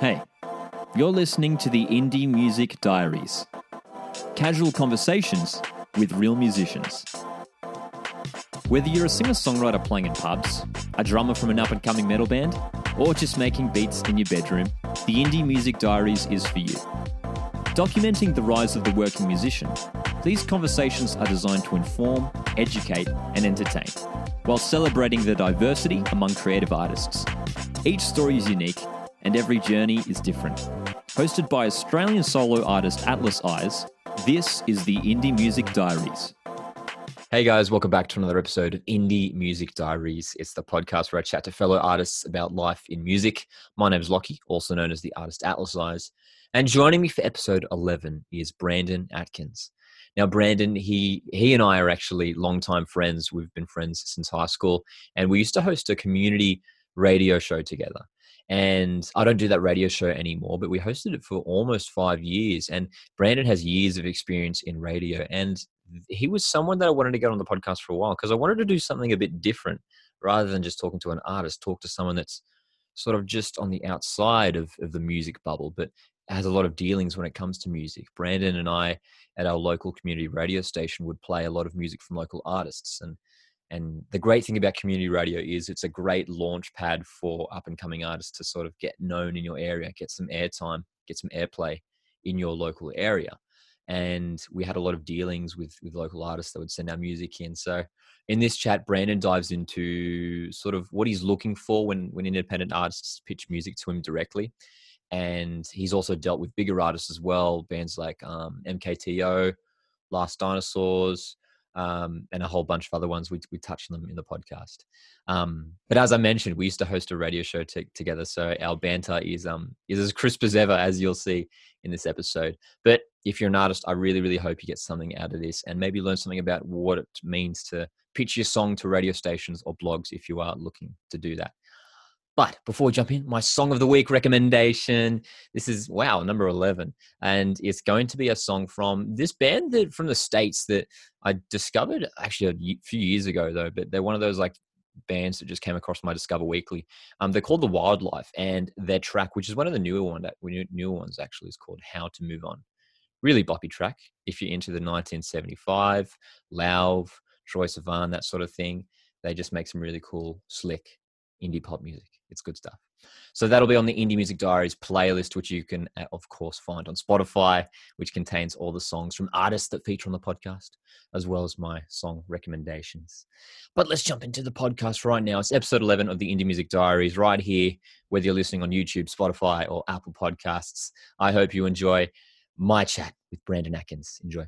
Hey, you're listening to the Indie Music Diaries casual conversations with real musicians. Whether you're a singer songwriter playing in pubs, a drummer from an up and coming metal band, or just making beats in your bedroom, the Indie Music Diaries is for you. Documenting the rise of the working musician, these conversations are designed to inform, educate, and entertain, while celebrating the diversity among creative artists. Each story is unique, and every journey is different. Hosted by Australian solo artist Atlas Eyes, this is the Indie Music Diaries. Hey guys, welcome back to another episode of Indie Music Diaries. It's the podcast where I chat to fellow artists about life in music. My name is Lockie, also known as the artist Atlas Eyes. And joining me for episode 11 is Brandon Atkins. Now, Brandon, he he and I are actually longtime friends. We've been friends since high school, and we used to host a community radio show together. And I don't do that radio show anymore, but we hosted it for almost five years. And Brandon has years of experience in radio. And he was someone that I wanted to get on the podcast for a while because I wanted to do something a bit different rather than just talking to an artist, talk to someone that's sort of just on the outside of, of the music bubble, but has a lot of dealings when it comes to music. Brandon and I at our local community radio station would play a lot of music from local artists. And and the great thing about community radio is it's a great launch pad for up and coming artists to sort of get known in your area, get some airtime, get some airplay in your local area. And we had a lot of dealings with with local artists that would send our music in. So in this chat, Brandon dives into sort of what he's looking for when when independent artists pitch music to him directly. And he's also dealt with bigger artists as well, bands like um, MKTO, Last Dinosaurs, um, and a whole bunch of other ones. We, we touched on them in the podcast. Um, but as I mentioned, we used to host a radio show t- together. So our banter is, um, is as crisp as ever, as you'll see in this episode. But if you're an artist, I really, really hope you get something out of this and maybe learn something about what it means to pitch your song to radio stations or blogs if you are looking to do that. But before we jump in, my song of the week recommendation. This is wow, number eleven, and it's going to be a song from this band that from the states that I discovered actually a few years ago though. But they're one of those like bands that just came across my Discover Weekly. Um, they're called The Wildlife, and their track, which is one of the newer one, newer ones actually, is called How to Move On. Really boppy track if you're into the 1975, Lauv, Troye Sivan, that sort of thing. They just make some really cool, slick indie pop music. It's good stuff. So that'll be on the Indie Music Diaries playlist, which you can, uh, of course, find on Spotify, which contains all the songs from artists that feature on the podcast, as well as my song recommendations. But let's jump into the podcast right now. It's episode 11 of the Indie Music Diaries, right here, whether you're listening on YouTube, Spotify, or Apple Podcasts. I hope you enjoy my chat with Brandon Atkins. Enjoy.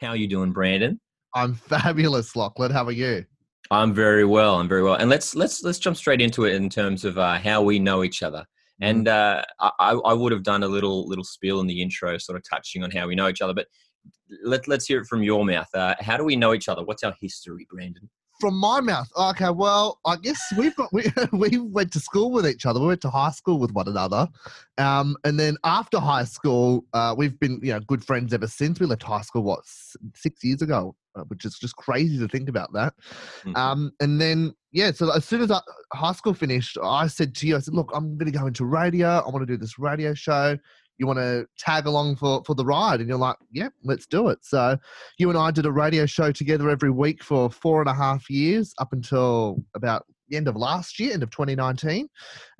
How are you doing, Brandon? I'm fabulous, Lachlan. How are you? I'm very well. I'm very well. And let's let's let's jump straight into it in terms of uh, how we know each other. Mm-hmm. And uh, I, I would have done a little little spiel in the intro, sort of touching on how we know each other. But let let's hear it from your mouth. Uh, how do we know each other? What's our history, Brandon? From my mouth. Okay, well, I guess we've got we we went to school with each other. We went to high school with one another, um, and then after high school, uh, we've been you know good friends ever since. We left high school what six years ago which is just crazy to think about that. Mm-hmm. Um, and then, yeah, so as soon as I, high school finished, I said to you, I said, look, I'm going to go into radio. I want to do this radio show. You want to tag along for, for the ride? And you're like, yeah, let's do it. So you and I did a radio show together every week for four and a half years up until about end of last year, end of 2019.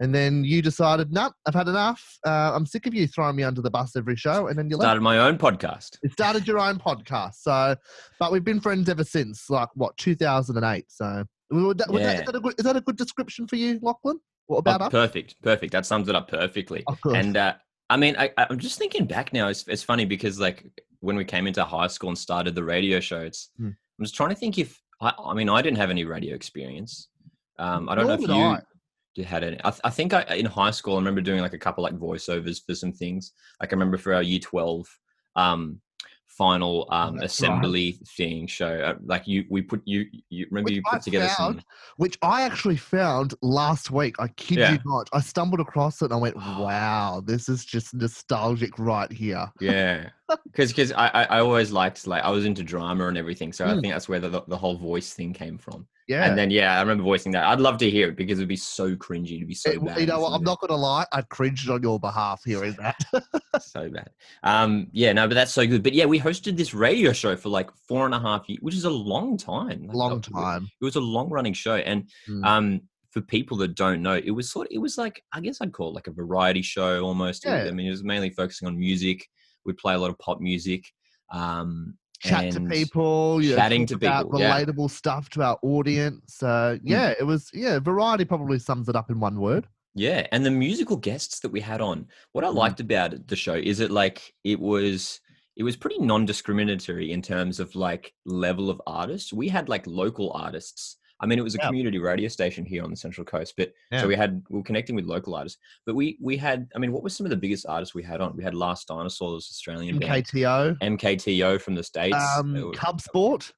And then you decided, no, nope, I've had enough. Uh, I'm sick of you throwing me under the bus every show. And then you started left. my own podcast. It started your own podcast. So, but we've been friends ever since, like what, 2008. So, that, yeah. that, is, that a good, is that a good description for you, Lachlan? What about oh, us? Perfect, perfect. That sums it up perfectly. And uh, I mean, I, am just thinking back now. It's, it's funny because like when we came into high school and started the radio show, it's hmm. I'm just trying to think if I, I mean I didn't have any radio experience. Um, I don't Nor know if you I. had any. I, th- I think I, in high school, I remember doing like a couple like voiceovers for some things. Like I remember for our year 12 um, final oh, um, assembly right. thing show. Uh, like you, we put you, you remember which you put I together found, some. Which I actually found last week. I kid yeah. you not. I stumbled across it and I went, wow, this is just nostalgic right here. Yeah. Because because I, I always liked like I was into drama and everything, so I Mm. think that's where the the whole voice thing came from. Yeah. And then yeah, I remember voicing that. I'd love to hear it because it'd be so cringy to be so It- bad. you know what? I'm it? not going to lie. I cringed on your behalf hearing that. so bad. Um, yeah, no, but that's so good. But yeah, we hosted this radio show for like four and a half years, which is a long time. Like, Long time. It was a long running show, and Mm. um, for people that don't know, it was sort. Of, it was like I guess I'd call it like a variety show almost. Yeah. I mean, it was mainly focusing on music. We'd play a lot of pop music. Um, Chat to people, you know, chatting to about people, yeah. relatable stuff to our audience. So yeah, it was yeah. Variety probably sums it up in one word. Yeah, and the musical guests that we had on, what I Mm. liked about the show is it like it was it was pretty non-discriminatory in terms of like level of artists. We had like local artists. I mean, it was a Yeah. community radio station here on the Central Coast, but Yeah. so we had we were connecting with local artists. But we we had, I mean, what were some of the biggest artists we had on? We had Last Dinosaurs, Australian band, MKTO, MKTO from the states, um, Cub Sport.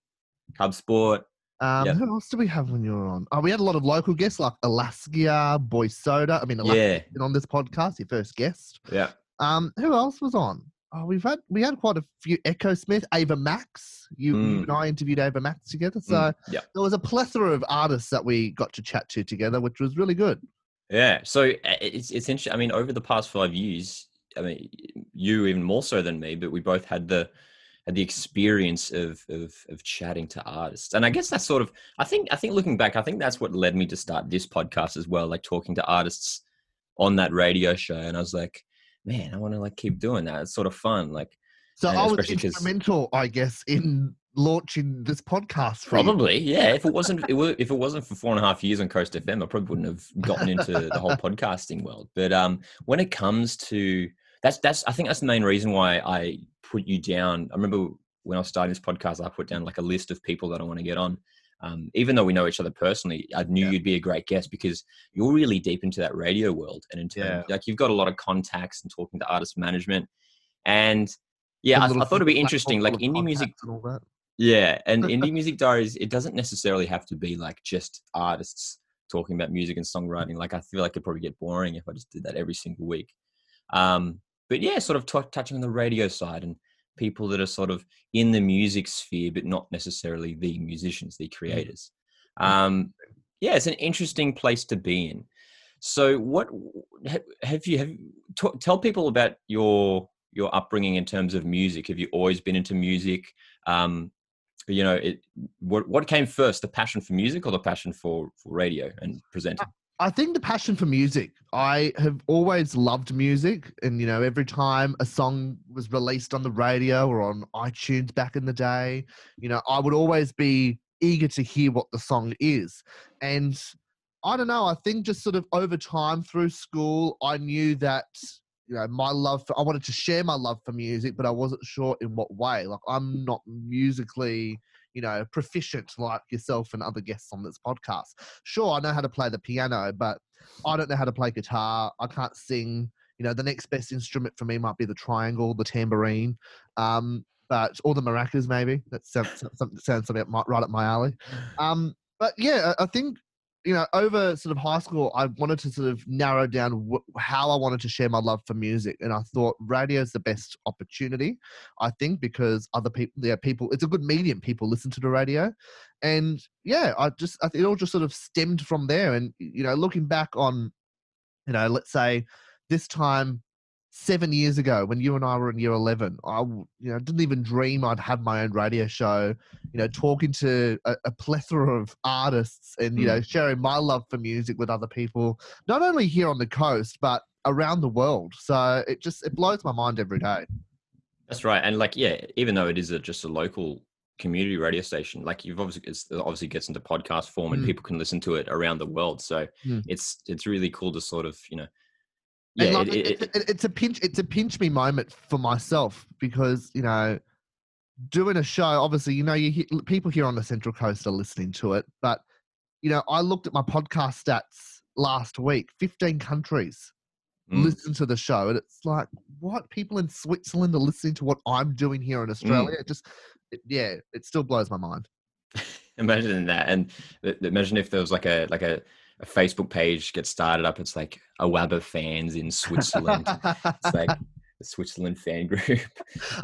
Cub Sport. Um, Yep. Who else do we have when you were on? Oh, we had a lot of local guests like Alaska, Boy Soda. I mean, Yeah, been on this podcast, your first guest. yeah. Um, who else was on? Oh, we've had we had quite a few. Echosmith, Ava Max. You, you Mm. and I interviewed Ava Max together, so Mm, yeah. there was a plethora of artists that we got to chat to together, which was really good. Yeah, so uh, it's it's interesting. I mean, over the past five years, I mean, you even more so than me, but we both had the had the experience of of of chatting to artists, and I guess that's sort of. I think I think looking back, I think that's what led me to start this podcast as well, like talking to artists on that radio show, and I was like, man, I want to like keep doing that. It's sort of fun, like So I was instrumental, I guess, in launching this podcast. For you. Probably, yeah. If it wasn't, it wa- if it wasn't for four and a half years on Coast FM, I probably wouldn't have gotten into the whole podcasting world. But um, when it comes to that's that's I think that's the main reason why I put you down. I remember when I was starting this podcast, I put down like a list of people that I want to get on. Um, even though we know each other personally, I knew Yeah. you'd be a great guest because you're really deep into that radio world, and in terms, like you've got a lot of contacts and talking to artist management, and yeah, I, I thought it'd be interesting. Like indie music and all that. yeah, and indie music diaries, it doesn't necessarily have to be like just artists talking about music and songwriting. Like I feel like it'd probably get boring if I just did that every single week. Um, but yeah, sort of t- touching on the radio side and people that are sort of in the music sphere, but not necessarily the musicians, the creators. Um, yeah, it's an interesting place to be in. So, what have you have? T- tell people about your your upbringing in terms of music. Have you always been into music? Um, you know, it, what what came first, the passion for music or the passion for, for radio and presenting? I think the passion for music. I have always loved music, and you know, every time a song was released on the radio or on iTunes back in the day, you know, I would always be eager to hear what the song is. And I don't know, I think just sort of over time through school, I knew that you know my love for I wanted to share my love for music, but I wasn't sure in what way. Like I'm not musically you know, proficient like yourself and other guests on this podcast. Sure, I know how to play the piano, but I don't know how to play guitar. I can't sing. You know, the next best instrument for me might be the triangle, the tambourine, um, but or the maracas maybe. That sounds something sounds up right up my alley. Um, but yeah, I think you know, over sort of high school, I wanted to sort of narrow down wh- how I wanted to share my love for music, and I thought radio is the best opportunity. I think because other people, yeah, people, it's a good medium. People listen to the radio, and yeah, I just, I it all just sort of stemmed from there. And you know, looking back on, you know, let's say this time seven years ago when you and I were in year 11, I you know, didn't even dream I'd have my own radio show, you know, talking to a, a plethora of artists and, you know, sharing my love for music with other people, not only here on the coast, but around the world. So it just, it blows my mind every day. That's right. And like, yeah, even though it is a, just a local community radio station, like you've obviously, it's, it obviously gets into podcast form and Mm. people can listen to it around the world. So Mm. it's, it's really cool to sort of, you know, yeah, like, it- it- it's, it- it's a pinch. It's a pinch me moment for myself because you know, doing a show. Obviously, you know, you hear, people here on the Central Coast are listening to it, but you know, I looked at my podcast stats last week. Fifteen countries Mm. listen to the show, and it's like, what? People in Switzerland are listening to what I'm doing here Mm. in Australia. It just, it, yeah, it still blows my mind. imagine that and imagine if there was like a like a, a facebook page gets started up it's like a web of fans in switzerland it's like the Switzerland fan group. um,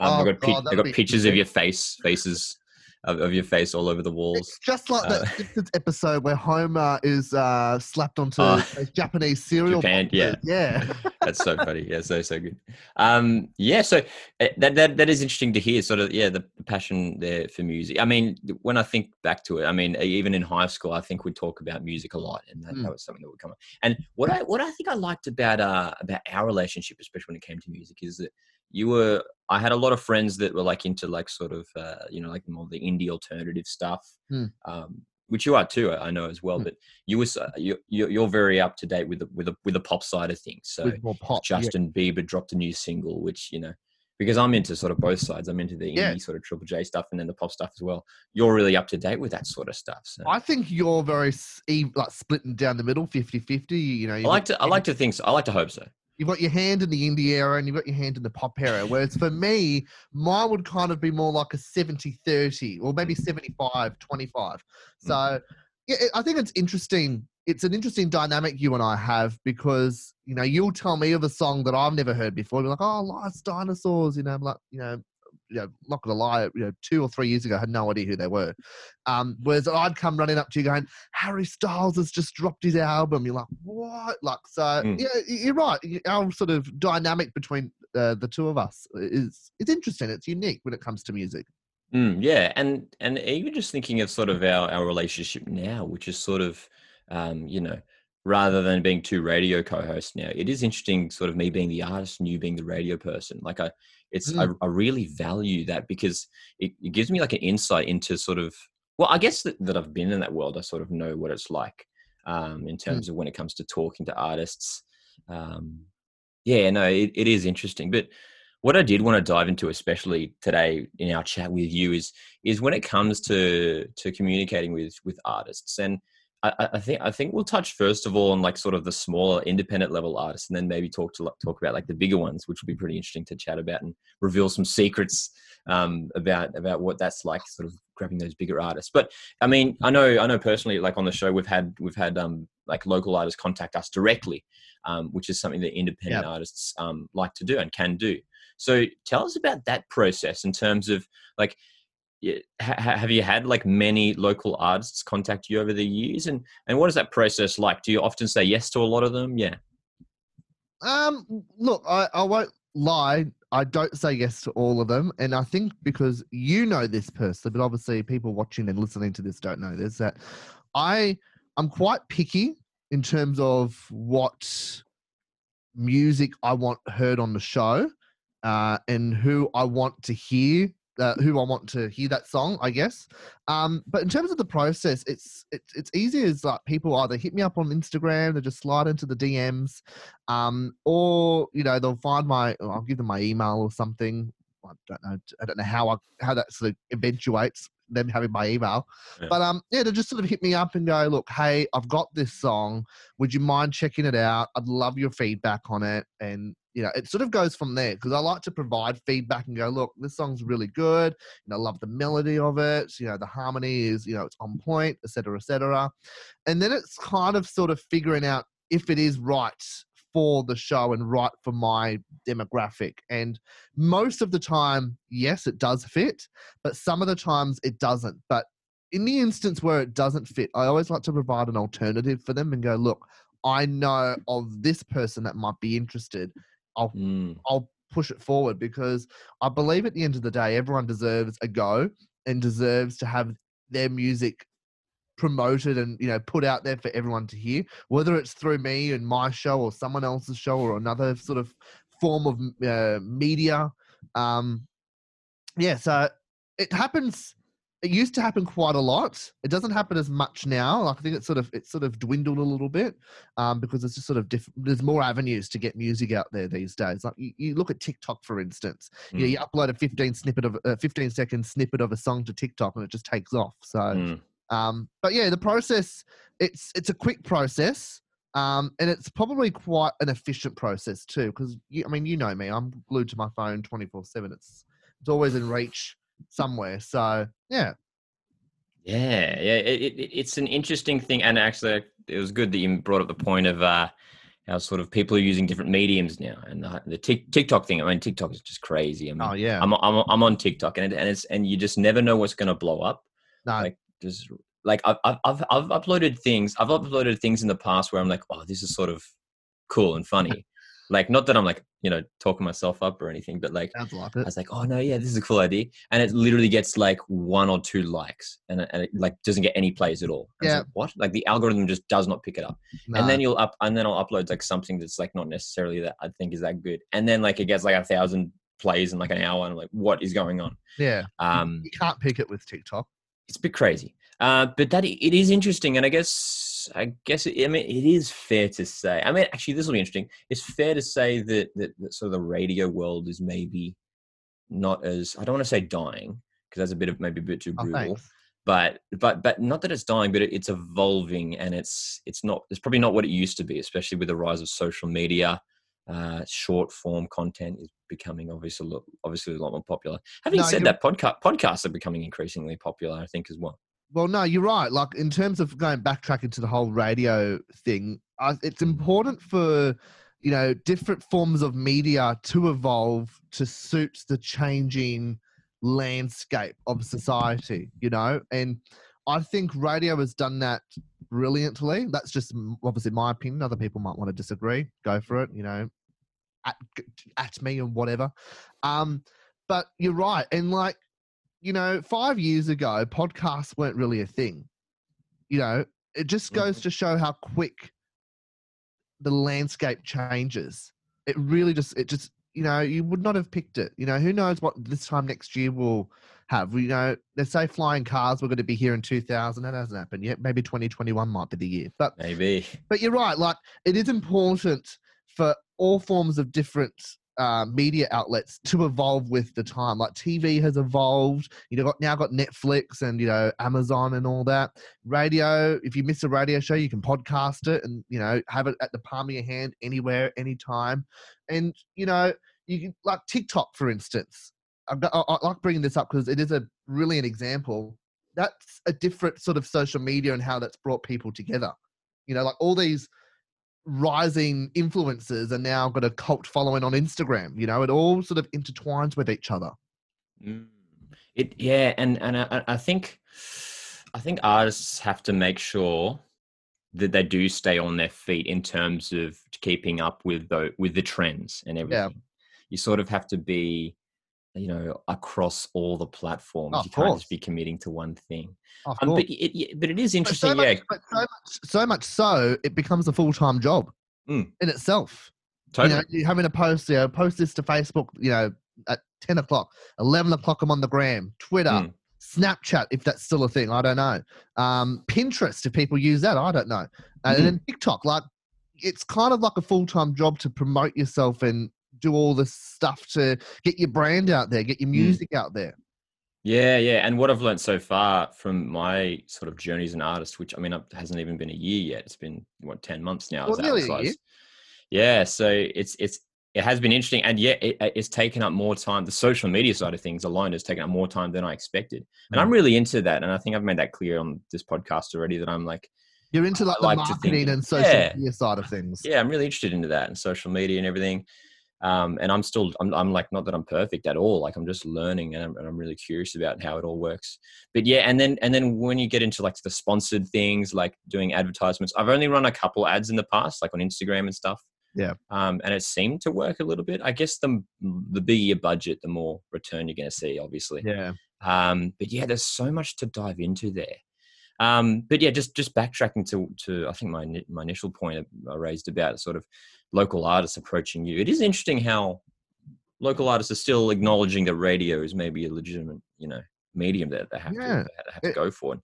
Oh, I've got, God, I've got pictures of your face, faces of, of your face all over the walls. It's just like Uh, that Simpsons episode where Homer is uh, slapped onto those Japanese cereal. Japan, yeah. yeah. That's so funny. Yeah, so so good. Um, yeah, so uh, that that that is interesting to hear. Sort of, yeah, the passion there for music. I mean, when I think back to it, I mean, even in high school, I think we'd talk about music a lot, and that, Mm. that was something that would come up. And what I what I think I liked about uh about our relationship, especially when it came to music, is that you were. I had a lot of friends that were like into like sort of uh, you know like more the indie alternative stuff. Mm. Um, which you are too, I I know as well. Mm. But you was uh, you you're very up to date with the with the with the pop side of things. So pop. yeah. Justin Bieber dropped a new single, which you know, because I'm into sort of both sides. I'm into the indie Yeah. sort of Triple J stuff and then the pop stuff as well. You're really up to date with that sort of stuff. So I, I think you're very like splitting down the middle, 50-50. You know, you've like to I like to think so. I like to hope so. You've got your hand in the indie era and you've got your hand in the pop era. Whereas for me, mine would kind of be more like a 70 30 or maybe mm. 75 25. Mm. So, yeah, I think it's interesting. It's an interesting dynamic you and I have because, you know, you'll tell me of a song that I've never heard before. You're like, oh, Last Dinosaurs, you know, I'm like, you know, you know, not gonna lie, you know, two or three years ago, I had no idea who they were. Um, whereas I'd come running up to you going, Harry Styles has just dropped his album. You're like, what? Like, so Mm. yeah, you're right. Our sort of dynamic between uh, the two of us is it's interesting. It's unique when it comes to music. Mm, yeah, and and even just thinking of sort of our our relationship now, which is sort of, um, you know, rather than being two radio co-hosts now, it is interesting. Sort of me being the artist and you being the radio person. Like I, it's I, I really value that because it, it gives me like an insight into sort of. Well, I guess that, that I've been in that world. I sort of know what it's like um, in terms of when it comes to talking to artists. Um, yeah, no, it, it is interesting, but what I did want to dive into, especially today in our chat with you, is is when it comes to to communicating with with artists. And I, I- think I think we'll touch first of all on like sort of the smaller independent level artists, and then maybe talk to talk about like the bigger ones, which will be pretty interesting to chat about and reveal some secrets um, about about what that's like, sort of grabbing those bigger artists. But I mean, I know I know personally, like on the show, we've had we've had um, like local artists contact us directly, um, which is something that independent artists um, like to do and can do. So tell us about that process in terms of like, ha- ha- have you had like many local artists contact you over the years, and and what is that process like? Do you often say yes to a lot of them? Yeah. Um, look, I, I won't lie. I don't say yes to all of them, and I think because you know this personally, but obviously people watching and listening to this don't know this. That I I'm quite picky in terms of what music I want heard on the show, uh, and who I want to hear. Uh, who I want to hear that song, I guess. Um, but in terms of the process, it's it's it's easy as like people either hit me up on Instagram, they just slide into the DMs, um, or you know they'll find my I'll give them my email or something. I don't know. I don't know how I how that sort of eventuates them having my email, Yeah. but um, yeah, they just sort of hit me up and go, look, hey, I've got this song. Would you mind checking it out? I'd love your feedback on it, and you know, it sort of goes from there because I like to provide feedback and go, look, this song's really good. You know, I love the melody of it. You know, the harmony is, you know, it's on point, etc., etc. And then it's kind of sort of figuring out if it is right for the show and right for my demographic. And most of the time, yes, it does fit, but some of the times it doesn't. But in the instance where it doesn't fit, I always like to provide an alternative for them and go, look, I know of this person that might be interested. Mm, I'll push it forward because I believe at the end of the day, everyone deserves a go and deserves to have their music promoted and you know put out there for everyone to hear whether it's through me and my show or someone else's show or another sort of form of uh, media um yeah so it happens it used to happen quite a lot it doesn't happen as much now like i think it's sort of it's sort of dwindled a little bit um because it's just sort of different there's more avenues to get music out there these days like you, you look at tiktok for instance you, know, Mm. you upload a 15 snippet of a 15 second snippet of a song to tiktok and it just takes off so mm, um, but yeah, the process it's it's a quick process, um, and it's probably quite an efficient process too. Because I mean, you know me, I'm glued to my phone twenty four seven. It's it's always in reach somewhere. So yeah, Yeah, yeah, it, it, it's an interesting thing, and actually, it was good that you brought up the point of uh, how sort of people are using different mediums now, and the, the Tik TikTok thing. I mean, TikTok is just crazy. I mean, Oh yeah. I'm, I'm I'm on TikTok, and it, and it's and you just never know what's going to blow up. no, like just like I've I've I've uploaded things. I've uploaded things in the past where I'm like, oh, this is sort of cool and funny. Like not that I'm like you know talking myself up or anything, but like I was like, oh no, yeah, this is a cool idea, and it literally gets like one or two likes, and it, and it like doesn't get any plays at all. And Yeah. like, what? Like the algorithm just does not pick it up, No. and then you'll up, and then I'll upload like something that's like not necessarily that I think is that good, and then like it gets like a thousand plays in like an hour, and I'm like, what is going on? yeah, Um, you can't pick it with TikTok. it's a bit crazy. Uh, but that it is interesting, and I guess I guess it, I mean it is fair to say. I mean, actually, this will be interesting. It's fair to say that that, that sort of the radio world is maybe not as I don't want to say dying because that's a bit of maybe a bit too Oh, brutal. thanks. but but but not that it's dying, but it, it's evolving, and it's it's not it's probably not what it used to be, especially with the rise of social media. Uh, short form content is becoming obviously obviously a lot more popular. Having No, said that, podcast podcasts are becoming increasingly popular, I think, as well. Well, no, you're right. Like in terms of going backtracking to the whole radio thing, I, it's important for you know different forms of media to evolve to suit the changing landscape of society. You know, and I think radio has done that brilliantly. That's just obviously my opinion. Other people might want to disagree. Go for it. You know, at at me and whatever. Um, but you're right, and like you know, five years ago, podcasts weren't really a thing. You know, it just goes mm-hmm. to show how quick the landscape changes. It really just, it just, you know, you would not have picked it. You know, who knows what this time next year will have. You know, they say flying cars were going to be here in 2000. That hasn't happened yet. Maybe 2021 might be the year. But Maybe. but you're right. Like it is important for all forms of different uh, media outlets to evolve with the time. Like TV has evolved. You know, got now got Netflix and you know Amazon and all that. Radio. If you miss a radio show, you can podcast it and you know have it at the palm of your hand anywhere, anytime. And you know, you can like TikTok, for instance. Got, I, I like bringing this up because it is a really an example. That's a different sort of social media and how that's brought people together. You know, like all these rising influencers are now got a cult following on Instagram. You know, it all sort of intertwines with each other. Mm. It yeah, and and I, I think I think artists have to make sure that they do stay on their feet in terms of keeping up with the with the trends and everything. You sort of have to be, you know, across all the platforms. Of you can't course. just be committing to one thing. Of Um, but it, it- but it is interesting, so, yeah. much, but so much, so much so, it becomes a full time job Mm. in itself. Totally. You know, you're having to post, you know, post this to Facebook, you know, at 10 o'clock, 11 o'clock, I'm on the gram, Twitter, Mm. Snapchat, if that's still a thing, I don't know. Um, Pinterest, if people use that, I don't know. And Mhm. then TikTok, like, it's kind of like a full time job to promote yourself and do all this stuff to get your brand out there, get your Mm. music out there. Yeah, yeah. And what I've learned so far from my sort of journey as an artist, which I mean, it hasn't even been a year yet. It's been what ten months now. Well, nearly a year. Yeah, so it's it's it has been interesting, and yet it, it's taken up more time. The social media side of things alone has taken up more time than I expected, and Mm. I'm really into that. And I think I've made that clear on this podcast already. That I'm like, You're into like I the like to think- marketing and social Yeah. media side of things. yeah, I'm really interested into that and social media and everything. Um, and I'm still, I'm, I'm like, not that I'm perfect at all. Like I'm just learning, and I'm, and I'm really curious about how it all works. But yeah, and then and then when you get into like the sponsored things, like doing advertisements, I've only run a couple ads in the past, like on Instagram and stuff. Yeah. Um, and it seemed to work a little bit. I guess the the bigger your budget, the more return you're going to see, obviously. Yeah. Um, but yeah, there's so much to dive into there. Um, but yeah, just just backtracking to to I think my my initial point I raised about sort of local artists approaching you. It is interesting how local artists are still acknowledging that radio is maybe a legitimate you know medium that they have Yeah. to they have to go for.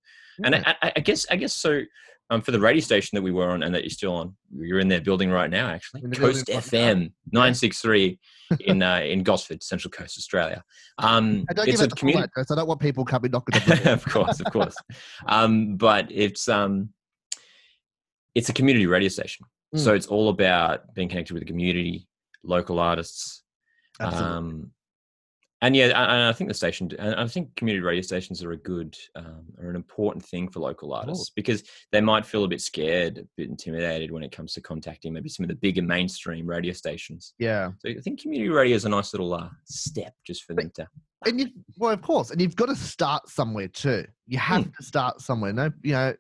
And Yeah. I, I- guess I guess so. Um, for the radio station that we were on and that you're still on, you're in their building right now. Actually, In the building Coast. FM nine six three in uh, in Gosford, Central Coast, Australia. Um, I don't it's give a it the full community. I don't want people coming knocking the door. of course, of course. Um, but it's um, it's a community radio station, so Mm. it's all about being connected with the community, local artists, Absolutely. um, and yeah, and I think the station, and I think community radio stations are a good, um, are an important thing for local artists because they might feel a bit scared, a bit intimidated when it comes to contacting maybe some of the bigger mainstream radio stations. Yeah. So I think community radio is a nice little uh, step just for them to. And you, well, of course, and you've got to start somewhere too. You have Hmm. to start somewhere. No, you know,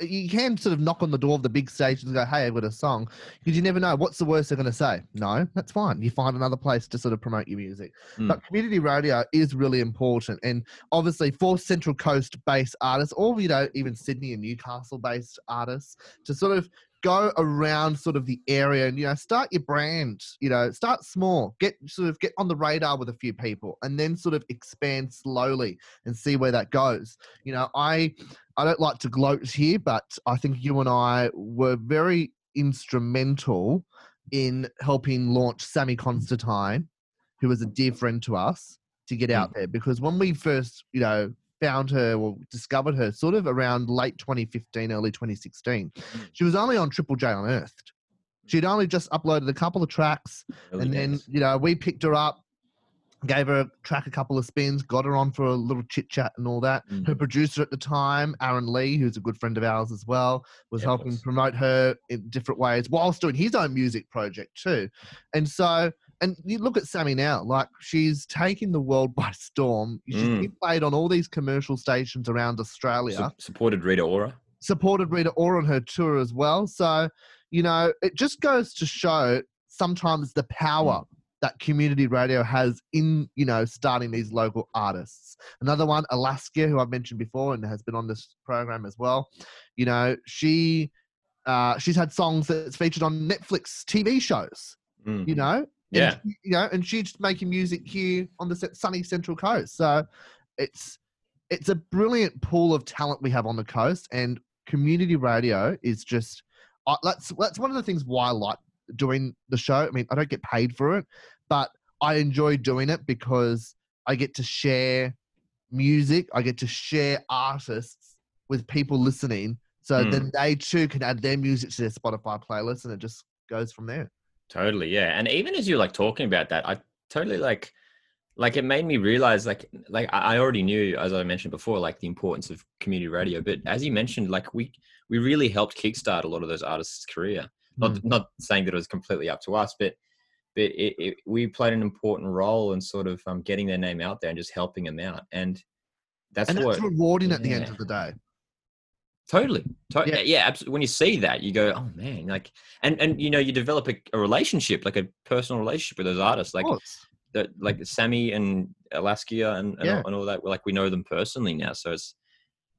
you can sort of knock on the door of the big stations and go, "Hey, I've got a song," because you never know what's the worst they're going to say. No, that's fine. You find another place to sort of promote your music. Hmm. But community radio is really important, and obviously for Central Coast-based artists, or you know, even Sydney and Newcastle-based artists, to sort of go around sort of the area and you know start your brand you know start small get sort of get on the radar with a few people and then sort of expand slowly and see where that goes. You know i i don't like to gloat here but i think you and i were very instrumental in helping launch sammy constantine who was a dear friend to us to get hmm. out there because when we first you know found her or discovered her sort of around late 2015 early 2016 she was only on triple j unearthed she'd only just uploaded a couple of tracks and then you know we picked her up gave her a track a couple of spins got her on for a little chit chat and all that. Mm. her producer at the time aaron lee who's a good friend of ours as well was Yeah, helping promote her in different ways whilst doing his own music project too. And so and you look at sammy now like she's taking the world by storm she's Mm. been played on all these commercial stations around australia Sup- supported Rita Ora. supported Rita Ora on her tour as well. So, you know, it just goes to show sometimes the power that community radio has in, you know, starting these local artists. Another one, Alaska, who I've mentioned before and has been on this program as well. You know, she uh, she's had songs that's featured on Netflix TV shows, Mm. you know? And Yeah. she- you know, and she's making music here on the sunny Central Coast. So it's it's a brilliant pool of talent we have on the coast, and community radio is just uh, that's that's one of the things why I like doing the show. I mean, I don't get paid for it, but I enjoy doing it because I get to share music. I get to share artists with people listening, so Hmm. then they too can add their music to their Spotify playlist, and it just goes from there. Totally, yeah. And even as you're like talking about that, I totally like like it made me realize like like I already knew as I mentioned before like the importance of community radio, but as you mentioned, like we we really helped kickstart a lot of those artists' career. Not not saying that it was completely up to us, but but it, it, we played an important role in sort of um, getting their name out there and just helping them out. And that's and what that's rewarding at the end of the day. Totally. To- Yeah. yeah, absolutely. When you see that, you go, "Oh man!" Like, and and you know, you develop a, a relationship, like a personal relationship with those artists, like that, like Sammy and Alaskia and and, Yeah. all, and all that. Like we know them personally now, so it's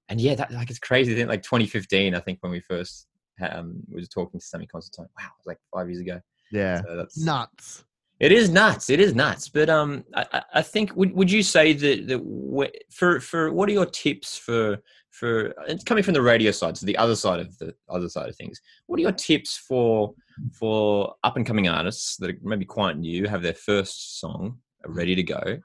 and yeah, that like it's crazy. I think like 2015, I think when we first um was talking to Sammy Constantine. Wow, it was like five years ago. Yeah. So that's Nuts. it is nuts. It is nuts. But um, I, I- think would would you say that that for for what are your tips for for it's coming from the radio side, so the other side of the other side of things. What are your tips for for up and coming artists that are maybe quite new, have their first song ready to go?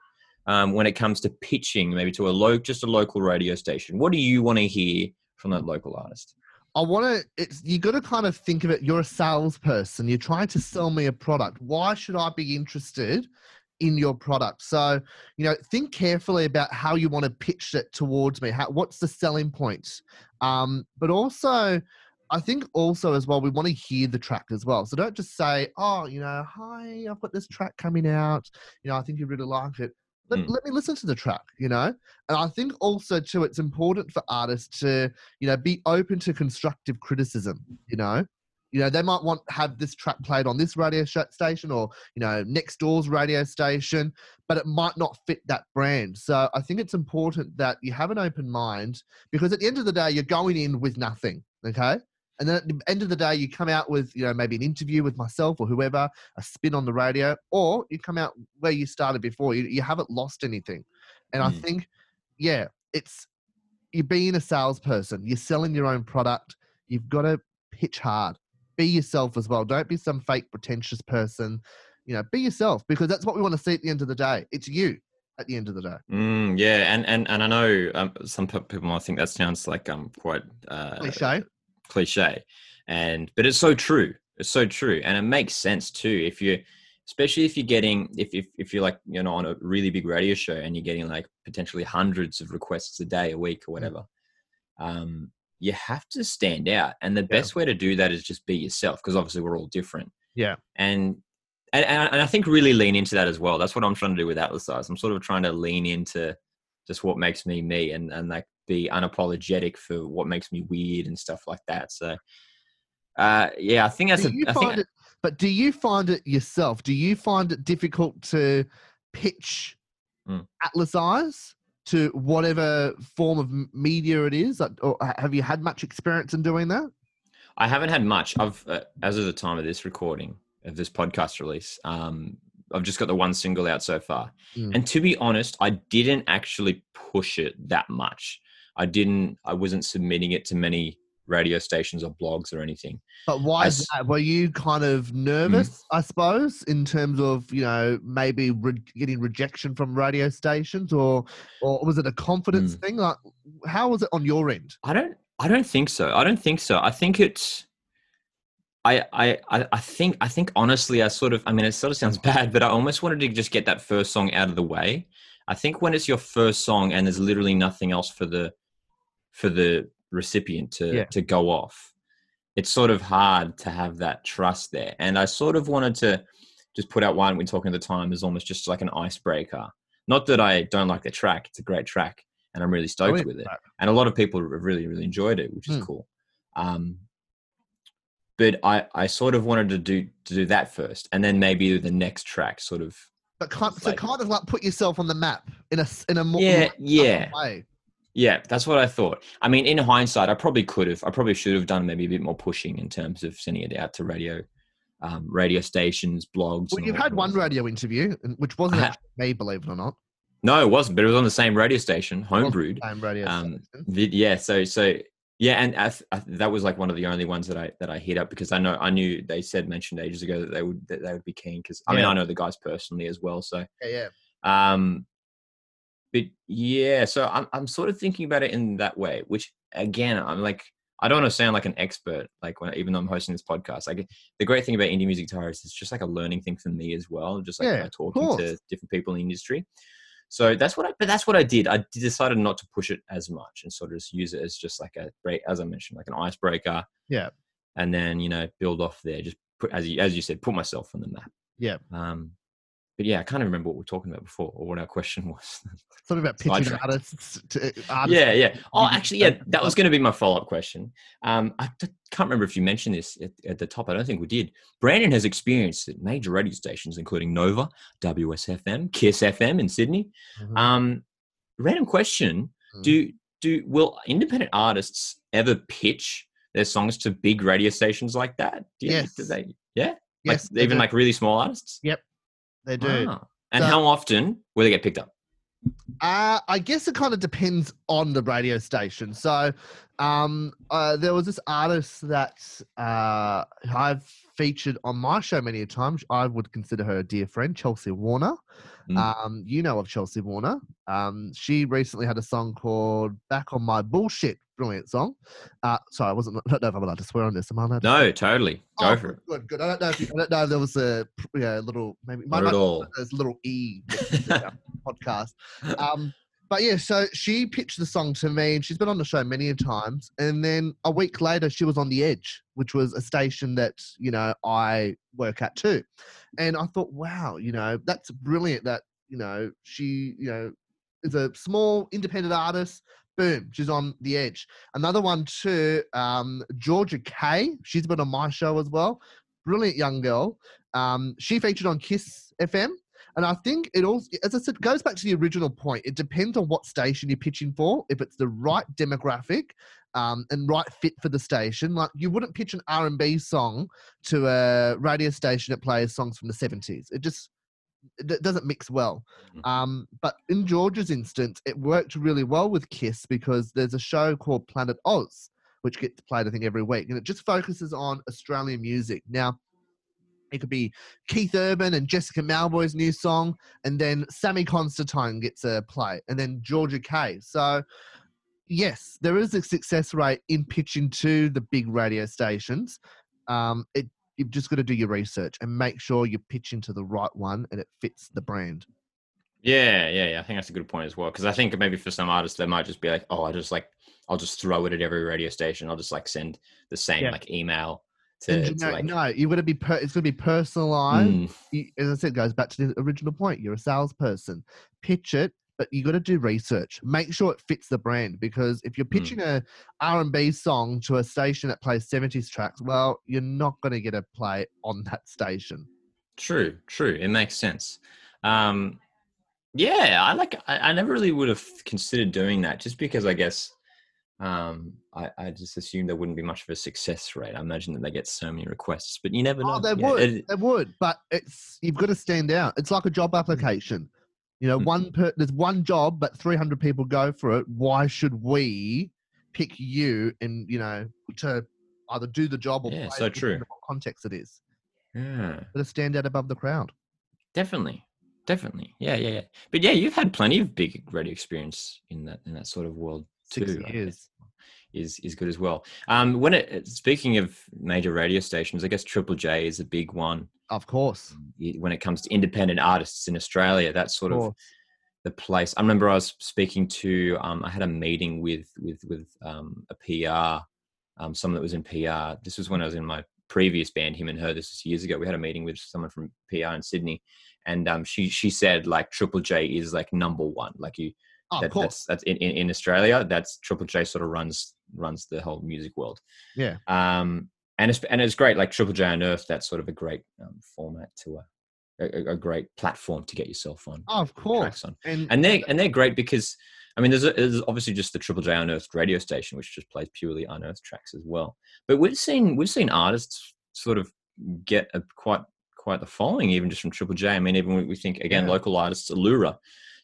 Um, when it comes to pitching, maybe to a low, just a local radio station, what do you want to hear from that local artist? I want to. It's you got to kind of think of it. You're a salesperson. You're trying to sell me a product. Why should I be interested in your product? So you know, think carefully about how you want to pitch it towards me. How, what's the selling point? Um, but also, I think also as well, we want to hear the track as well. So don't just say, "Oh, you know, hi, I've got this track coming out. You know, I think you really like it." Let, Mm. let me listen to the track. You know, and I think also too, it's important for artists to you know be open to constructive criticism you know you know they might want have this track played on this radio sh- station or you know next door's radio station but it might not fit that brand so i think it's important that you have an open mind because at the end of the day you're going in with nothing okay and then at the end of the day you come out with you know maybe an interview with myself or whoever a spin on the radio or you come out where you started before you, you haven't lost anything and i Mm. think yeah it's you're being a salesperson. You're selling your own product. You've got to pitch hard. Be yourself as well. Don't be some fake pretentious person. You know, be yourself because that's what we want to see at the end of the day. It's you at the end of the day. Mm, yeah, and and and I know um, some people might think that sounds like um quite uh, Cliche. cliche, and but it's so true. It's so true, and it makes sense too. If you especially if you're getting if, if if you're like you know on a really big radio show and you're getting like potentially hundreds of requests a day a week or Mm. whatever um you have to stand out and the Yeah. best way to do that is just be yourself because obviously we're all different Yeah. and and, and I think really lean into that as well. That's what I'm trying to do with Atlas Eyes. I'm sort of trying to lean into just what makes me me and, and like be unapologetic for what makes me weird and stuff like that. So, uh, yeah, I think that's do a, I think, it, but do you find it yourself? Do you find it difficult to pitch Mm. Atlas Eyes to whatever form of media it is? Or have you had much experience in doing that? I haven't had much. I've, uh, as of the time of this recording of this podcast release, um, I've just got the one single out so far. Mm. And to be honest, I didn't actually push it that much. I didn't, I wasn't submitting it to many radio stations or blogs or anything. But why As- that? Were you kind of nervous, mm. I suppose, in terms of you know maybe re- getting rejection from radio stations, or or was it a confidence mm. thing? Like, how was it on your end? I don't I don't think so. I don't think so. I think it's I I I I think I think honestly I sort of I mean it sort of sounds bad, but I almost wanted to just get that first song out of the way. I think when it's your first song and there's literally nothing else for the for the recipient to Yeah. to go off, it's sort of hard to have that trust there. And I sort of wanted to just put out one we're talking at the time is almost just like an icebreaker. Not that I don't like the track; it's a great track, and I'm really stoked Brilliant with it and a lot of people have really really enjoyed it which is Mm. cool um but i i sort of wanted to do to do that first and then maybe the next track sort of But kind, so kind of like put yourself on the map in a in a more Yeah, more yeah. way. Yeah that's what i thought i mean in hindsight i probably could have i probably should have done maybe a bit more pushing in terms of sending it out to radio um, radio stations blogs Well, you've had one radio interview, which wasn't actually me, believe it or not. no it wasn't but it was on the same radio station homebrewed Same radio um, station. yeah so so yeah and I, th- I, that was like one of the only ones that i that i hit up because i know i knew they said mentioned ages ago that they would that they would be keen because i mean i know the guys personally as well so Yeah, yeah. um but yeah so i'm, I'm sort of thinking about it in that way which again i'm like i don't want to sound like an expert like when even though i'm hosting this podcast like the great thing about indie music diaries is it's just like a learning thing for me as well just like Yeah, you know, talking to different people in the industry so that's what I, but that's what I did. I decided not to push it as much and sort of just use it as just like a break, as I mentioned, like an icebreaker. Yeah. And then, you know, build off there. Just put, as you, as you said, put myself on the map. Yeah. Um, but yeah, I can't even remember what we were talking about before or what our question was. Something about pitching artists. To, artists yeah, yeah. Oh, actually, yeah, that was going to be my follow up question. Um, I t- can't remember if you mentioned this at, at the top. I don't think we did. Brandon has experience at major radio stations, including Nova, WSFM, Kiss FM in Sydney. Mhm. Um, random question: Mm. Do do will independent artists ever pitch their songs to big radio stations like that? Do you, Yes. Do they? Yeah. yes, like even do. like really small artists. They do. Ah. And So- how often will they get picked up? Uh, I guess it kind of depends on the radio station. So, um, uh, there was this artist that uh, I've featured on my show many a times. I would consider her a dear friend, Chelsea Warner. Mm. Um, you know of Chelsea Warner. Um, she recently had a song called "Back on My Bullshit." Brilliant song. Uh, sorry, I wasn't. I don't know if I'm allowed to swear on this. Am I allowed? to No, totally. Go Oh, for it. Good, good. I don't know if you, I don't know if there was a yeah, little maybe Not at all. there's a little e podcast. Um, but yeah, so she pitched the song to me, and she's been on the show many times. And then a week later, she was on the Edge, which was a station that you know I work at too. And I thought, wow, you know, that's brilliant. That you know she, you know, is a small independent artist. Boom, she's on the edge. Another one too, um, Georgia Kay. She's been on my show as well. Brilliant young girl. Um, she featured on Kiss FM. And I think it also, as I said, goes back to the original point. It depends on what station you're pitching for. If it's the right demographic um, and right fit for the station, like you wouldn't pitch an R&B song to a radio station that plays songs from the 70s. It just it doesn't mix well. Mhm. Um, but in George's instance, it worked really well with Kiss because there's a show called Planet Oz, which gets played, I think, every week. And it just focuses on Australian music. Now, it could be Keith Urban and Jessica Mauboy's new song, and then Sammy Constantine gets a play, and then Georgia Kay. So, yes, there is a success rate in pitching to the big radio stations. Um, it you've just got to do your research and make sure you pitch into the right one and it fits the brand. Yeah, yeah, yeah. I think that's a good point as well. Because I think maybe for some artists, they might just be like, "Oh, I just like, I'll just throw it at every radio station. I'll just like send the same Yeah. like email to, you to like." no, you're going to be per- it's going to be personalized. Mm, You, as I said, it goes back to the original point. You're a salesperson. Pitch it, but you got to do research. Make sure it fits the brand because if you're Mm. pitching a R&B song to a station that plays 70s tracks, well, you're not going to get a play on that station. true, true. It makes sense. Um, yeah, I like. I, I never really would have considered doing that, just because I guess um, I, I just assume there wouldn't be much of a success rate. I imagine that they get so many requests, but you never know. Oh, they Yeah, would. it- they would, but it's you've got to stand out. It's like a job application. You know, Mhm. one per, there's one job, but 300 people go for it. Why should we pick you and you know to either do the job or Yeah, so true. What context it is? yeah. Got to stand out above the crowd. Definitely, definitely, yeah, yeah, yeah. But yeah, you've had plenty of big radio experience in that in that sort of world. Six think years. is is good as well. Um, when it speaking of major radio stations, I guess Triple J is a big one. Of course. When it comes to independent artists in Australia, that's sort of course. the place. I remember I was speaking to. Um, I had a meeting with with with um, a PR, um, someone that was in PR. This was when I was in my previous band, him and her. This was years ago. We had a meeting with someone from PR in Sydney, and um, she she said like Triple J is like number one. Like you, Oh, of that, course. that's that's in, in, in Australia. That's Triple J sort of runs runs the whole music world. Yeah. Um, and it's and it's great. Like Triple J Unearthed, that's sort of a great um, format to a, a a great platform to get yourself on Oh, of course. on. And, And they and they're great because I mean, there's, a, there's obviously just the Triple J Unearthed radio station, which just plays purely unearthed tracks as well. But we've seen we've seen artists sort of get a quite quite the following even just from Triple J. I mean, even we, we think again Yeah. local artists, Allura,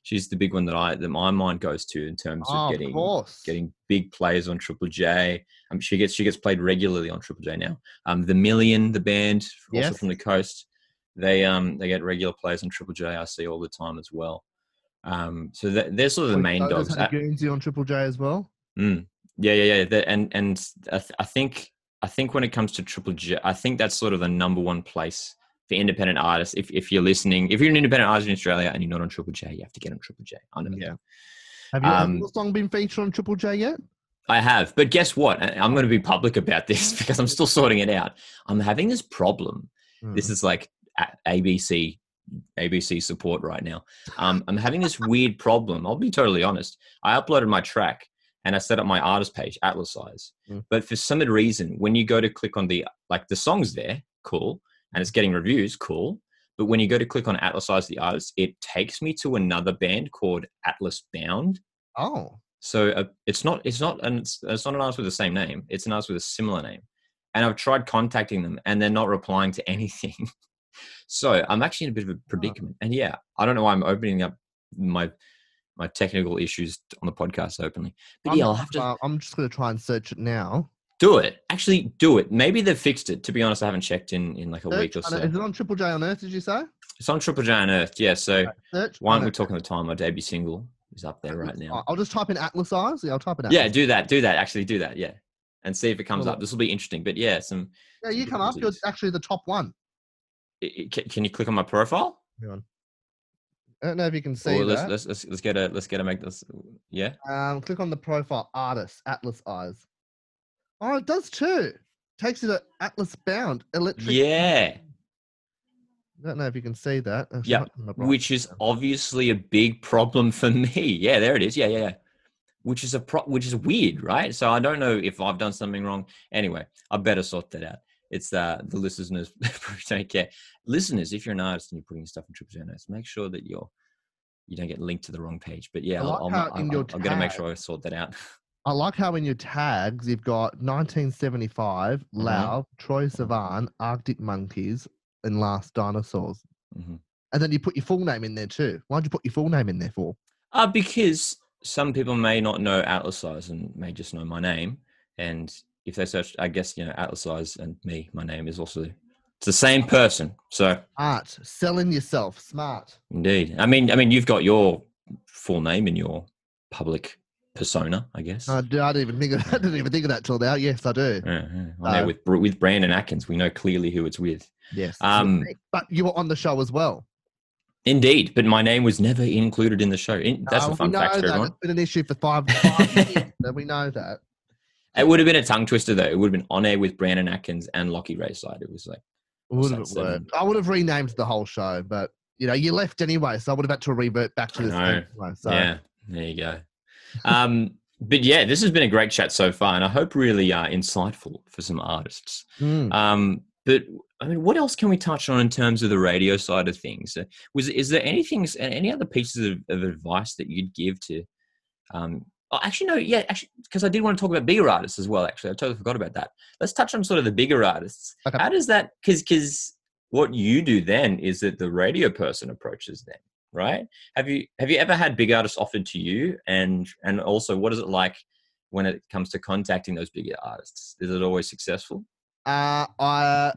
she's the big one that I that my mind goes to in terms oh, of of getting course. getting big plays on Triple J. Um, she gets she gets played regularly on Triple J now. Um, the Million, the band, also Yes. from the coast, they um they get regular plays on Triple J. I see all the time as well. Um, so that, they're sort of the main dogs. Guernsey on Triple J as well. mm, yeah, yeah, yeah. The- and and I, th- I think I think when it comes to Triple J, I think that's sort of the number one place for independent artists. If if you're listening, if you're an independent artist in Australia and you're not on Triple J, you have to get on Triple J. I know. that. Yeah. Have you Um, your song been featured on Triple J yet? I have, but guess what? I'm going to be public about this because I'm still sorting it out. I'm having this problem. This Mm. is like ABC, ABC support right now. Um, I'm having this weird problem. I'll be totally honest. I uploaded my track and I set up my artist page, Atlas Size. Mm. But for some reason, when you go to click on the like the songs there, cool, and it's getting reviews, cool. But when you go to click on Atlas Size the artist, it takes me to another band called Atlas Bound. oh, So uh, it's not it's not an it's, it's not an artist with the same name. It's an artist with a similar name, and I've tried contacting them, and they're not replying to anything. so I'm actually in a bit of a predicament. And yeah, I don't know why I'm opening up my my technical issues on the podcast openly, but I'm, yeah, I'll have to uh, I'm just going to try and search it now. Do it. Actually, do it. Maybe they've fixed it. To be honest, I haven't checked in in like a week or Search, so. Is it on Triple J Unearthed? Did you say? It's on Triple J Unearthed. Yeah. So Search. why aren't we talking the time? My debut single is up there right now. I'll just type in Atlas Eyes. Yeah, I'll type in. Yeah, do that. Do that. Actually, do that. Yeah, and see if it comes Well, up. This will be interesting. But yeah, some. Yeah, you come up. You're actually the top one. i- i- Can, you click on my profile? Hang on. I don't know if you can see let's, let's let's let's get a let's get a make this. Yeah. Um, click on the profile artist, Atlas Eyes. Oh, it does too. Takes you to Atlas Bound Electric. Yeah. I don't know if you can see that. Actually, Yeah, not on the right Which is obviously a big problem for me. Yeah, there it is. Yeah, yeah, yeah. Which is a pro- which is weird, right? So I don't know if I've done something wrong. Anyway, I better sort that out. It's uh, the listeners probably don't care. Listeners, if you're an artist and you're putting stuff in Triple Notes, make sure that you're you don't get linked to the wrong page. But yeah, I like how I'll, in your I'll, gotta make sure I sort that out. I like how in your tags you've got 1975, Mm-hmm. Lau, Troye Sivan, Arctic Monkeys, and Last Dinosaurs. Mhm. And then you put your full name in there too. Why'd you put your full name in there for? Uh, because some people may not know Atlas Size and may just know my name. And if they search, I guess, you know, Atlas Size and me, my name is also, it's the same person. So Art, selling yourself, smart. indeed. I mean, I mean, you've got your full name in your public persona, I guess. I, d- I didn't even think of I didn't even think of that till now. Yes, I do. Yeah, yeah. There Uh, with with Brandon Atkins, we know clearly who it's with. Yes. Um, but you were on the show as well. Indeed, but my name was never included in the show. In, that's Uh, a fun we know fact for that. everyone. It's been an issue for five, five years. we know that. It would have been a tongue twister though. It would have been on air with Brandon Atkins and Lockie Rayside. It was like, What's Would that, have worked. I would have renamed the whole show, but you know, you left anyway, so I would have had to revert back to this. anyway, so. yeah, there you go. Um, but yeah, this has been a great chat so far, and I hope really uh, insightful for some artists. Mm. Um, but I mean, what else can we touch on in terms of the radio side of things? Uh, Was is there anything, any other pieces of, of advice that you'd give to? Um, oh, actually, no, yeah, actually, because I did want to talk about bigger artists as well. Actually, I totally forgot about that. Let's touch on sort of the bigger artists. Okay. How does that? Because because what you do then is that the radio person approaches them, right? Have you have you ever had big artists offered to you? And and also, what is it like when it comes to contacting those bigger artists? Is it always successful? Uh, I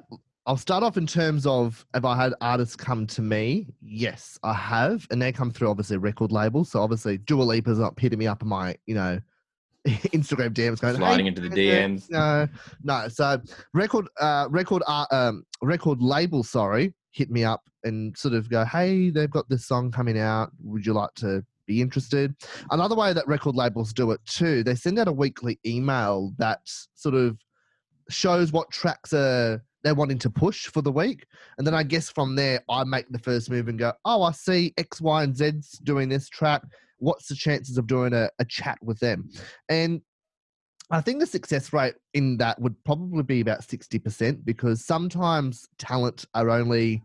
I'll start off in terms of have I had artists come to me? Yes, I have, and they come through obviously record labels. So obviously, Dua Lipa's not hitting me up on my you know Instagram DMs going Sliding "Hey, into the DMs. No, no. So record uh record uh, um record label sorry hit me up and sort of go hey they've got this song coming out. Would you like to be interested? Another way that record labels do it too they send out a weekly email that sort of shows what tracks are they're wanting to push for the week and then i guess from there i make the first move and go oh i see x y and z's doing this track. What's the chances of doing a, a chat with them? And I think the success rate in that would probably be about 60% because sometimes talent are only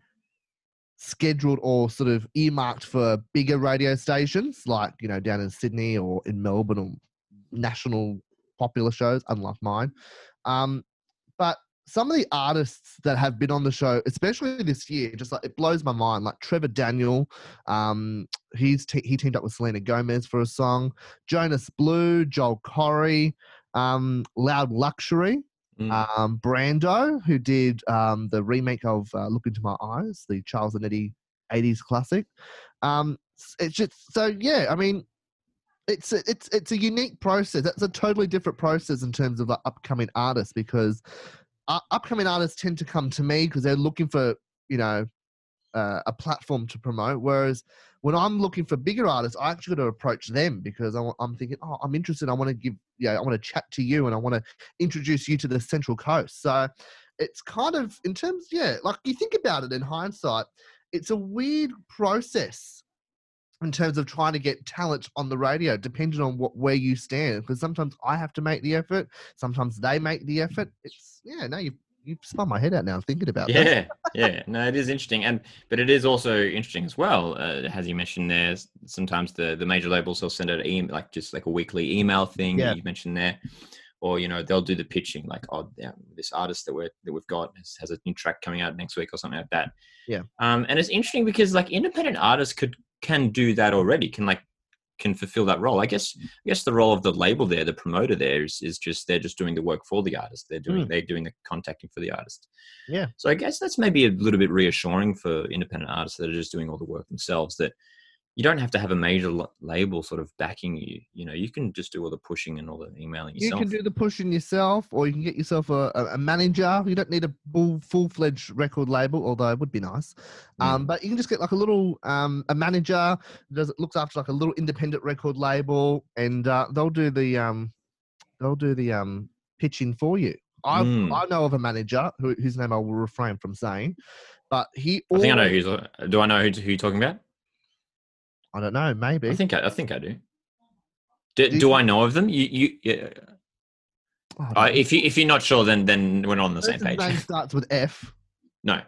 scheduled or sort of earmarked for bigger radio stations like, you know, down in Sydney or in Melbourne or national popular shows, unlike mine. Um, but some of the artists that have been on the show, especially this year, just like it blows my mind. Like Trevor Daniel, um, he's te- he teamed up with Selena Gomez for a song. Jonas Blue, Joel Corry, um, Loud Luxury, Mm. um, Brando, who did um, the remake of uh, Look Into My Eyes, the Charles and Eddie 80s classic. Um, it's just so yeah. I mean, it's a, it's it's a unique process. That's a totally different process in terms of the upcoming artists because uh, upcoming artists tend to come to me because they're looking for you know uh, a platform to promote. Whereas when I'm looking for bigger artists, I actually got to approach them because I, am thinking, oh, I'm interested. I want to give, yeah, I want to chat to you and I want to introduce you to the Central Coast. So it's kind of in terms, yeah, like you think about it in hindsight, it's a weird process in terms of trying to get talent on the radio, depending on what where you stand. Because sometimes I have to make the effort, sometimes they make the effort. It's yeah, no, you've you've spun my head out now thinking about that. Yeah, yeah. No, it is interesting, and but it is also interesting as well. Uh, as you mentioned, there sometimes the the major labels will send out an email, like just like a weekly email thing Yeah. you mentioned there, or you know they'll do the pitching, like oh, yeah, this artist that we're that we've got has, has a new track coming out next week or something like that. Yeah. Um, and it's interesting because like independent artists could can do that already. Can like can fulfill that role. I guess I guess the role of the label there, the promoter there is, is just they're just doing the work for the artist. They're doing hmm. they're doing the contacting for the artist. Yeah. So I guess that's maybe a little bit reassuring for independent artists that are just doing all the work themselves. That you don't have to have a major label sort of backing you. You know, you can just do all the pushing and all the emailing You can do the pushing yourself, or you can get yourself a, a, manager. You don't need a full full fledged record label, although it would be nice. Mm. Um, but you can just get like a little um, a manager does looks after like a little independent record label, and uh, they'll do the um, they'll do the um, pitching for you. I Mm. I know of a manager who, whose name I will refrain from saying, but he. I think I know who's. uh, Do I know who, who you're talking about? I don't know. Maybe. I think I, I think I do. Do, Do do I know of them? You you. Yeah. Oh, Uh, if you if you're not sure, then then we're not on the same page. name starts with F. no.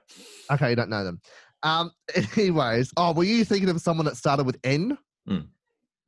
Okay, you don't know them. Um, anyways, oh, were you thinking of someone that started with N? Mm.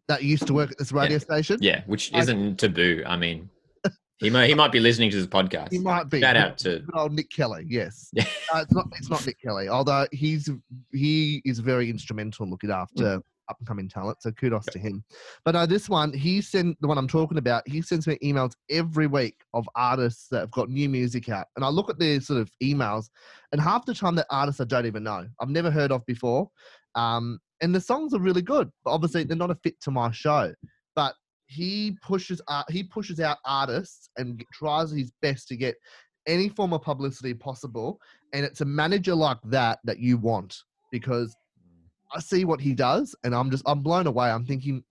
That used to work at this radio Yeah. station? Yeah, which I- isn't taboo. I mean, he might he might be listening to this podcast. He might be. Shout Good- out to old Nick Kelly. Yes. Uh, it's not. It's not Nick Kelly. Although he's he is very instrumental in looking after Mm. Up and coming talent. So kudos to him. But no, this one he sent the one I'm talking about. He sends me emails every week of artists that have got new music out, and I look at their sort of emails, and half the time they're artists I don't even know. I've never heard of before. Um, and the songs are really good, but obviously they're not a fit to my show. But he pushes uh, he pushes out artists and tries his best to get any form of publicity possible. And it's a manager like that that you want because I see what he does, and I'm just I'm blown away. I'm thinking.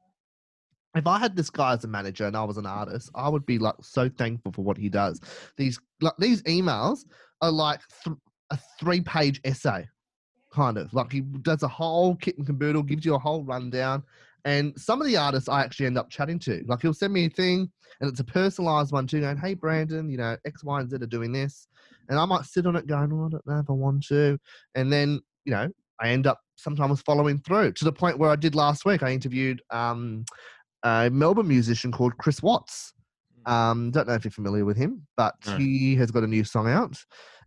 If I had this guy as a manager and I was an artist, I would be like so thankful for what he does. These like these emails are like th- a three-page essay, kind of like he does a whole kit and caboodle, gives you a whole rundown. And some of the artists I actually end up chatting to, like he'll send me a thing, and it's a personalized one too, going, "Hey Brandon, you know X, Y, and Z are doing this," and I might sit on it going, "Oh, I don't know if I want to," and then you know I end up sometimes following through to the point where I did last week. I interviewed um, a Melbourne musician called Chris Watts. Um, don't know if you're familiar with him, but No. he has got a new song out,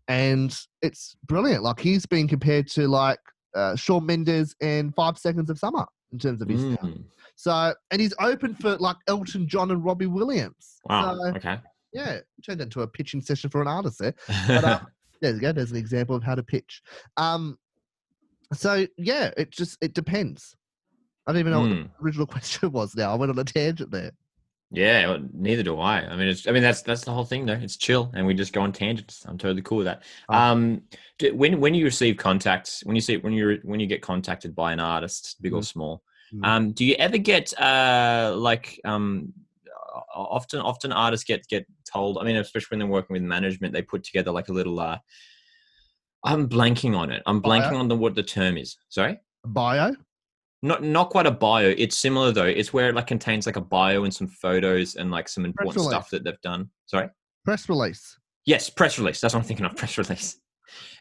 and it's brilliant. Like he's been compared to like uh, Shawn Mendes and Five Seconds of Summer in terms of his sound. Mm. So, and he's open for like Elton John and Robbie Williams. Wow. So, Okay. yeah, turned into a pitching session for an artist there. But, uh, there you go. There's an example of how to pitch. Um, so yeah, it just it depends. I don't even know what Mm. the original question was. Now I went on a tangent there. Yeah, well, neither do I. I mean, it's. I mean, that's that's the whole thing, though. It's chill, and we just go on tangents. I'm totally cool with that. Oh. Um, do, when when you receive contacts, when you see when you when you get contacted by an artist, big or Mhm. small, Mm. um, do you ever get uh like um often often artists get get told? I mean, especially when they're working with management, they put together like a little. uh I'm blanking on it. I'm Bio? blanking on the what the term is. Sorry Bio. not not quite a bio. It's similar though. It's where it like contains like a bio and some photos and like some important stuff that they've done. Sorry. Press release. Yes, press release. That's what I'm thinking of. Press release.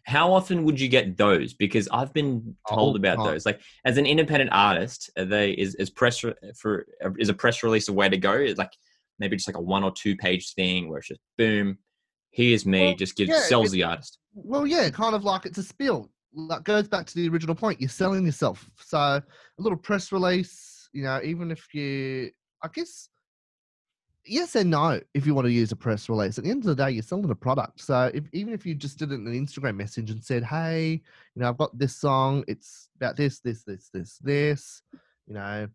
How often would you get those? Because I've been oh, told All the about oh. those. Like as an independent artist, are they is is press re- for is a press release a way to go? It's like maybe just like a one or two page thing where it's just boom, here's me, Well, just gives yeah, sells it- the artist. Well, yeah, kind of like it's a spiel. That goes back to the original point. You're selling yourself. So a little press release, you know, even if you, I guess, yes and no. If you want to use a press release, at the end of the day, you're selling a product. So if even if you just did it in an Instagram message and said, "Hey, you know, I've got this song. It's about this, this, this, this, this," you know,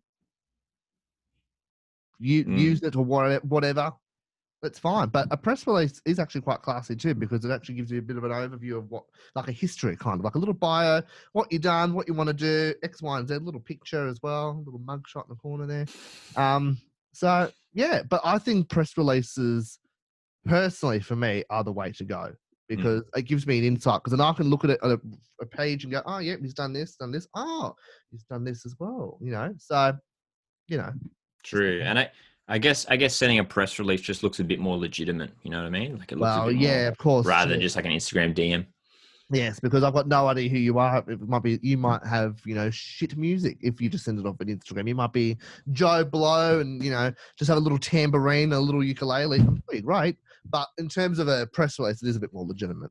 you Mm. use it or whatever. That's fine, but a press release is actually quite classy too because it actually gives you a bit of an overview of what, like a history, kind of like a little bio, what you've done, what you want to do, X, Y, and Z, little picture as well, little mugshot in the corner there. Um, so yeah, but I think press releases, personally for me, are the way to go because it gives me an insight. Because then I can look at it on a, a page and go, oh yeah, he's done this, done this. Oh, he's done this as well. You know, so you know, True, and I. I guess I guess sending a press release just looks a bit more legitimate. You know what I mean? Like it looks a well, bit yeah, more, of course, rather than just like an Instagram DM. Yes, because I've got no idea who you are. It might be you might have you know shit music if you just send it off on Instagram. You might be Joe Blow and you know just have a little tambourine, a little ukulele. Great, but in terms of a press release, it is a bit more legitimate.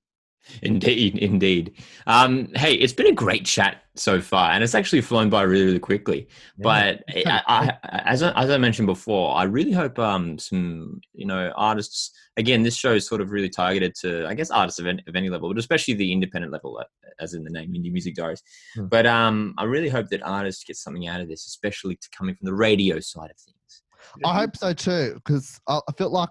Indeed, indeed. Um, hey, it's been a great chat so far, and it's actually flown by really, really quickly. But I, I, as I, as I mentioned before, I really hope um, some you know artists. Again, this show is sort of really targeted to, I guess, artists of any, of any level, but especially the independent level, uh, as in the name, indie music diaries. Hmm. But um, I really hope that artists get something out of this, especially to coming from the radio side of things. I hope so too, because I felt like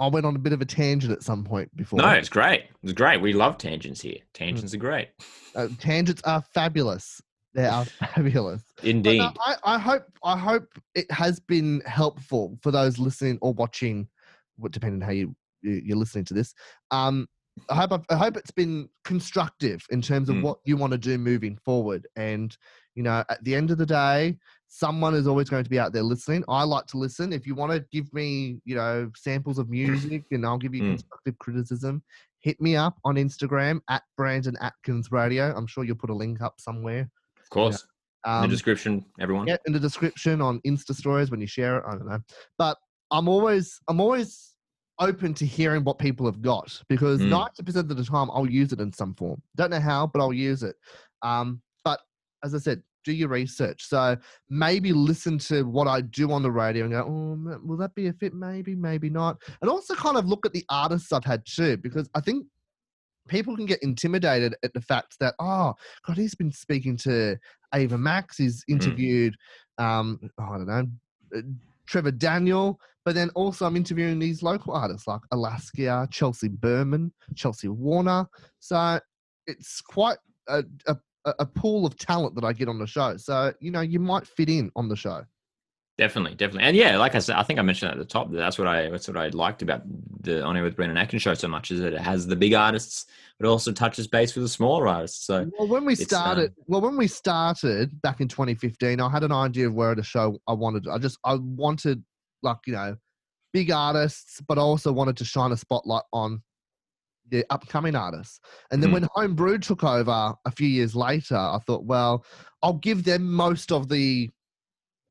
I went on a bit of a tangent at some point before. No, it's great. It's great. We love tangents here. Tangents are great. Uh, tangents are fabulous. They are fabulous. Indeed. no, I, I hope I hope it has been helpful for those listening or watching, what depending on how you you- you're listening to this. Um, I hope I've, I hope it's been constructive in terms of Mm. what you want to do moving forward. And you know, at the end of the day, someone is always going to be out there listening. I like to listen. If you want to give me, you know, samples of music, and I'll give you Mm. constructive criticism. Hit me up on Instagram at Brandon Atkins Radio. I'm sure you'll put a link up somewhere. of course. In the Um, description, everyone. get in the description on Insta stories when you share it. I don't know, but I'm always I'm always open to hearing what people have got because Mm. ninety percent of the time I'll use it in some form. Don't know how, but I'll use it. Um, but as I said, do your research. So maybe listen to what I do on the radio and go, oh, will that be a fit? Maybe, maybe not. And also kind of look at the artists I've had too, because I think people can get intimidated at the fact that oh god he's been speaking to ava max he's interviewed um oh, i don't know uh, Trevor Daniel. But then also I'm interviewing these local artists like Alaska, Chelsea Berman, Chelsea Warner. So it's quite a, a, a pool of talent that I get on the show. So, you know, you might fit in on the show. Definitely, definitely, and yeah, like I said, I think I mentioned at the top. that That's what I that's what I liked about the On Air with Brandon Atkins show so much is that it has the big artists, but also touches base with the smaller artists. So well, when we started, um, well, when we started back in 2015, I had an idea of where the show I wanted. I just I wanted like you know big artists, but I also wanted to shine a spotlight on the upcoming artists. And then Mm. when Homebrew took over a few years later, I thought, well, I'll give them most of the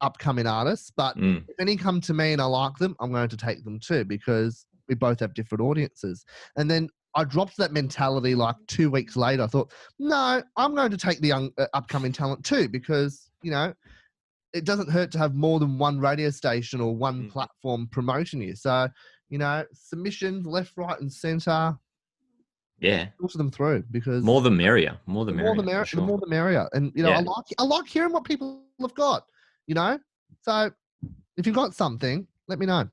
upcoming artists, but mm, if any come to me and I like them, I'm going to take them too because we both have different audiences. And then I dropped that mentality like two weeks later. I thought, no, I'm going to take the young uh, upcoming talent too because you know it doesn't hurt to have more than one radio station or one Mhm. platform promoting you. So you know, submissions left, right, and center, yeah, filter them through because more the merrier, more the the merrier. more the, for mer- sure. the more the merrier. And you know, I like I like hearing what people have got. You know, so if you've got something, let me know.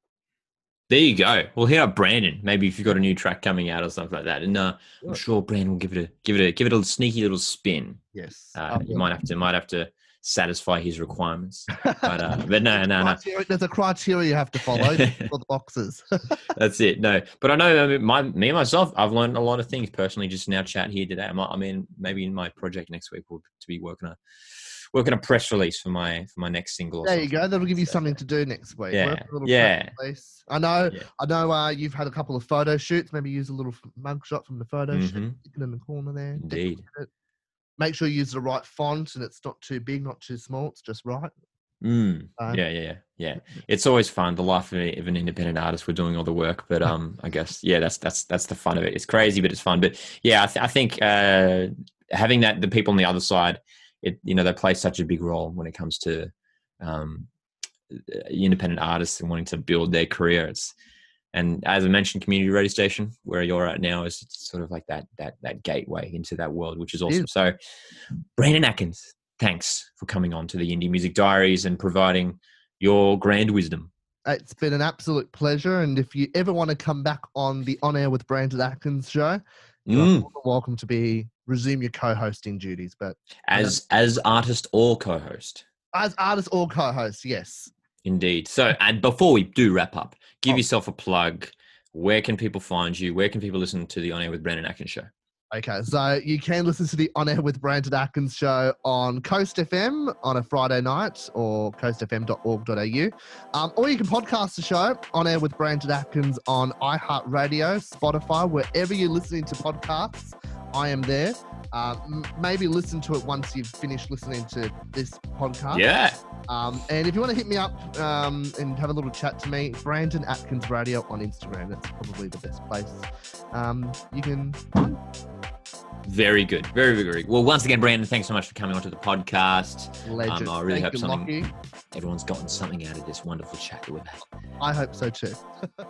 There you go. We'll hit up Brandon. Maybe if you've got a new track coming out or something like that, and uh, I'm Sure. sure Brandon will give it a give it a give it a sneaky little spin. Yes, Uh, you might have to might have to satisfy his requirements. But uh, but no no no. There's a criteria you have to follow for the boxes. That's it. No, but I know I mean, my me myself. I've learned a lot of things personally just in our chat here today. I, might, I mean, maybe in my project next week we'll to be working a working a press release for my for my next single. there you go. That'll give you So, something to do next week. Yeah, Work a yeah. I know. Yeah. I know. Uh, you've had a couple of photo shoots. Maybe use a little f- mug shot from the photo shoot. Mhm. Stick it in the corner there. Indeed. it. Make sure you use the right font and it's not too big, not too small. It's just right. Mm, Uh, yeah, yeah, yeah, yeah. It's always fun. The life of, a- of an independent artist. We're doing all the work, but um, I guess yeah, that's that's that's the fun of it. It's crazy, but it's fun. But yeah, I, th- I think uh, having that the people on the other side, it you know they play such a big role when it comes to um, independent artists and wanting to build their career. It's and as I mentioned, community radio station where you're at now is sort of like that that that gateway into that world, which is awesome. So, Brandon Atkins, thanks for coming on to the Indie Music Diaries and providing your grand wisdom. It's been an absolute pleasure. And if you ever want to come back on the On Air with Brandon Atkins show, you're Mm, welcome to be resume your co-hosting duties. But as as artist or co-host, as artist or co-host, yes. Indeed. So, and before we do wrap up, give Oh. yourself a plug. Where can people find you? Where can people listen to the On Air with Brandon Atkins show? Okay, so you can listen to the On Air with Brandon Atkins show on Coast FM on a Friday night or coastfm.org.au. Um, or you can podcast the show On Air with Brandon Atkins on iHeartRadio, Spotify, wherever you're listening to podcasts. I am there. Um, m- maybe listen to it once you've finished listening to this podcast. Yeah, Um, and if you want to hit me up um, and have a little chat to me, Brandon Atkins Radio on Instagram. That's probably the best place. Um, you can. very good, very very very. Well, once again, Brandon, thanks so much for coming onto the podcast. Legend. I really Thank hope you, something-. Everyone's gotten something out of this wonderful chat that we've had. I hope so too.